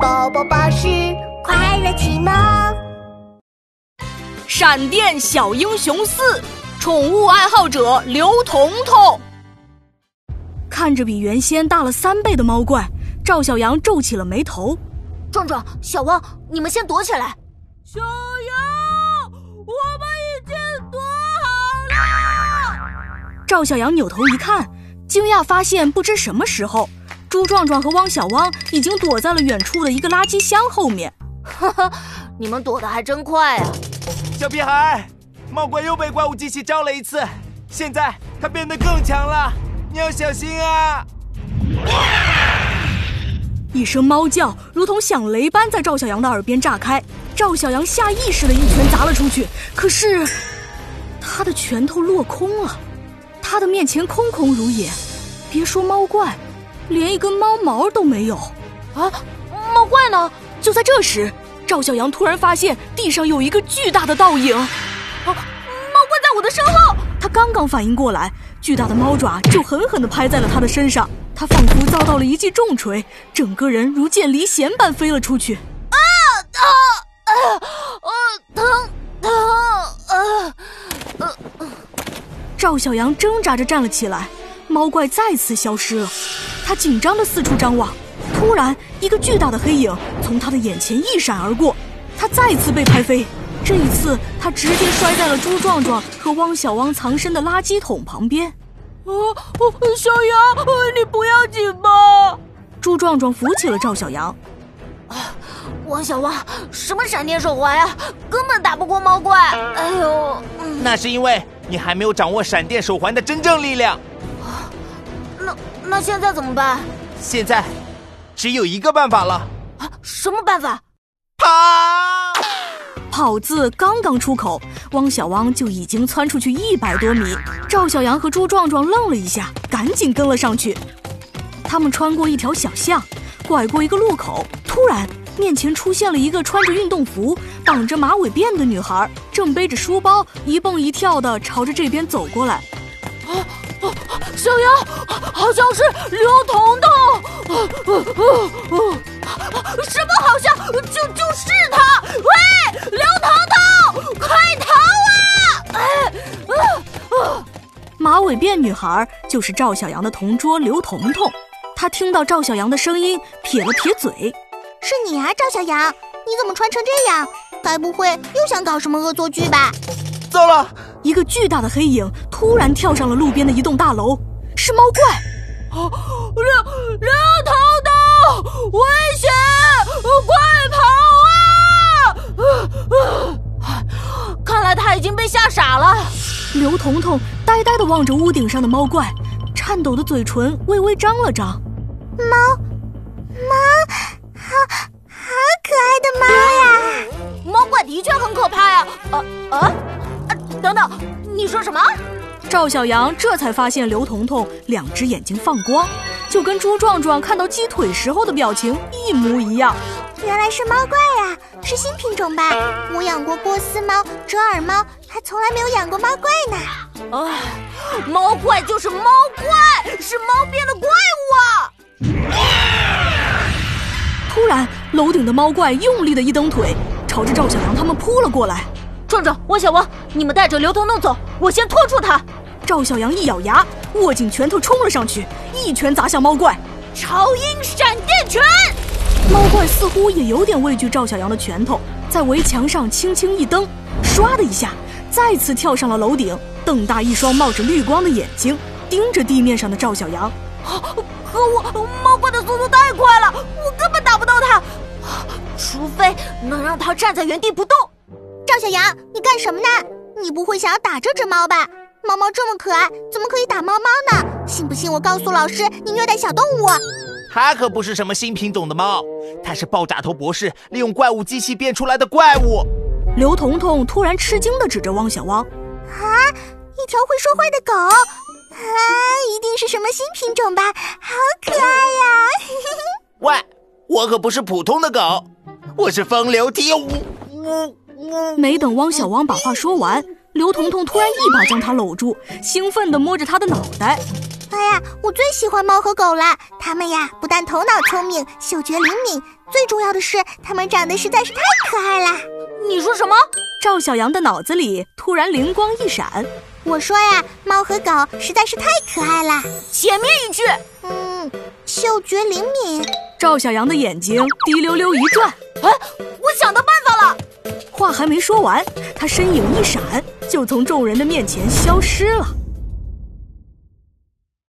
宝宝巴士快乐启蒙。闪电小英雄四，宠物爱好者刘彤彤。看着比原先大了三倍的猫怪，赵小阳皱起了眉头。壮壮、小汪，你们先躲起来。小羊，我们已经躲好了。赵小阳扭头一看，惊讶发现不知什么时候，朱壮壮和汪小汪已经躲在了远处的一个垃圾箱后面。哈哈，你们躲得还真快啊！小屁孩，猫怪又被怪物机器招了一次，现在它变得更强了，你要小心啊！一声猫叫，如同响雷般在赵小阳的耳边炸开。赵小阳下意识的一拳砸了出去，可是他的拳头落空了，他的面前空空如也，别说猫怪，连一根猫毛都没有。啊，猫怪呢？就在这时，赵小阳突然发现地上有一个巨大的倒影。啊，猫怪在我的身后！他刚刚反应过来，巨大的猫爪就狠狠地拍在了他的身上，他仿佛遭到了一记重锤，整个人如箭离弦般飞了出去。啊啊啊！啊，疼疼啊！呃，赵小阳挣扎着站了起来，猫怪再次消失了。他紧张地四处张望。突然，一个巨大的黑影从他的眼前一闪而过，他再次被拍飞。这一次，他直接摔在了朱壮壮和汪小汪藏身的垃圾桶旁边。啊，小杨，你不要紧吧？朱壮壮扶起了赵小羊。啊，汪小汪，什么闪电手环呀，根本打不过猫怪。哎呦，那是因为你还没有掌握闪电手环的真正力量。啊，那那现在怎么办？现在。只有一个办法了啊！什么办法？跑！跑字刚刚出口，汪小汪就已经窜出去一百多米。赵小阳和朱壮壮愣了一下，赶紧跟了上去。他们穿过一条小巷，拐过一个路口，突然面前出现了一个穿着运动服、绑着马尾辫的女孩，正背着书包一蹦一跳的朝着这边走过来。小杨，好像是刘彤彤。什么？好像就就是他！喂，刘彤彤，快逃啊！哎，马尾辫女孩就是赵小阳的同桌刘彤彤。她听到赵小阳的声音，撇了撇嘴：“是你啊，赵小阳，你怎么穿成这样？该不会又想搞什么恶作剧吧？”糟了！一个巨大的黑影突然跳上了路边的一栋大楼，是猫怪！啊，刘刘彤彤，危险！快跑啊！啊看来他已经被吓傻了。刘彤彤呆呆地望着屋顶上的猫怪，颤抖的嘴唇微微张了张。猫，猫，好好可爱的猫呀！猫怪的确很可怕呀！啊啊啊！等等，你说什么？赵小阳这才发现刘彤彤两只眼睛放光，就跟朱壮壮看到鸡腿时候的表情一模一样。原来是猫怪呀，是新品种吧？我养过波斯猫、折耳猫，还从来没有养过猫怪呢。啊，猫怪就是猫怪，是猫变的怪物啊！突然，楼顶的猫怪用力的一蹬腿，朝着赵小阳他们扑了过来。壮壮、汪小汪，你们带着刘彤彤走，我先拖住他。赵小阳一咬牙，握紧拳头冲了上去，一拳砸向猫怪。超音闪电拳！猫怪似乎也有点畏惧赵小阳的拳头，在围墙上轻轻一蹬，唰的一下，再次跳上了楼顶，瞪大一双冒着绿光的眼睛，盯着地面上的赵小阳。可我猫怪的速度太快了，我根本打不到他，除非能让他站在原地不动。赵小阳，你干什么呢？你不会想要打这只猫吧？猫猫这么可爱，怎么可以打猫猫呢？信不信我告诉老师，你虐待小动物？它可不是什么新品种的猫，它是爆炸头博士利用怪物机器变出来的怪物。刘彤彤突然吃惊地指着汪小汪：“啊，一条会说话的狗！啊，一定是什么新品种吧？好可爱呀！”喂，我可不是普通的狗，我是风流倜兀。没等汪小汪把话说完，刘彤彤突然一把将他搂住，兴奋地摸着他的脑袋。哎呀，我最喜欢猫和狗了，它们呀不但头脑聪明、嗅觉灵敏，最重要的是它们长得实在是太可爱了。你说什么？赵小阳的脑子里突然灵光一闪。我说呀，猫和狗实在是太可爱了。前面一句，嗯，嗅觉灵敏。赵小阳的眼睛滴溜溜一转，哎，我想到办。话还没说完，他身影一闪，就从众人的面前消失了。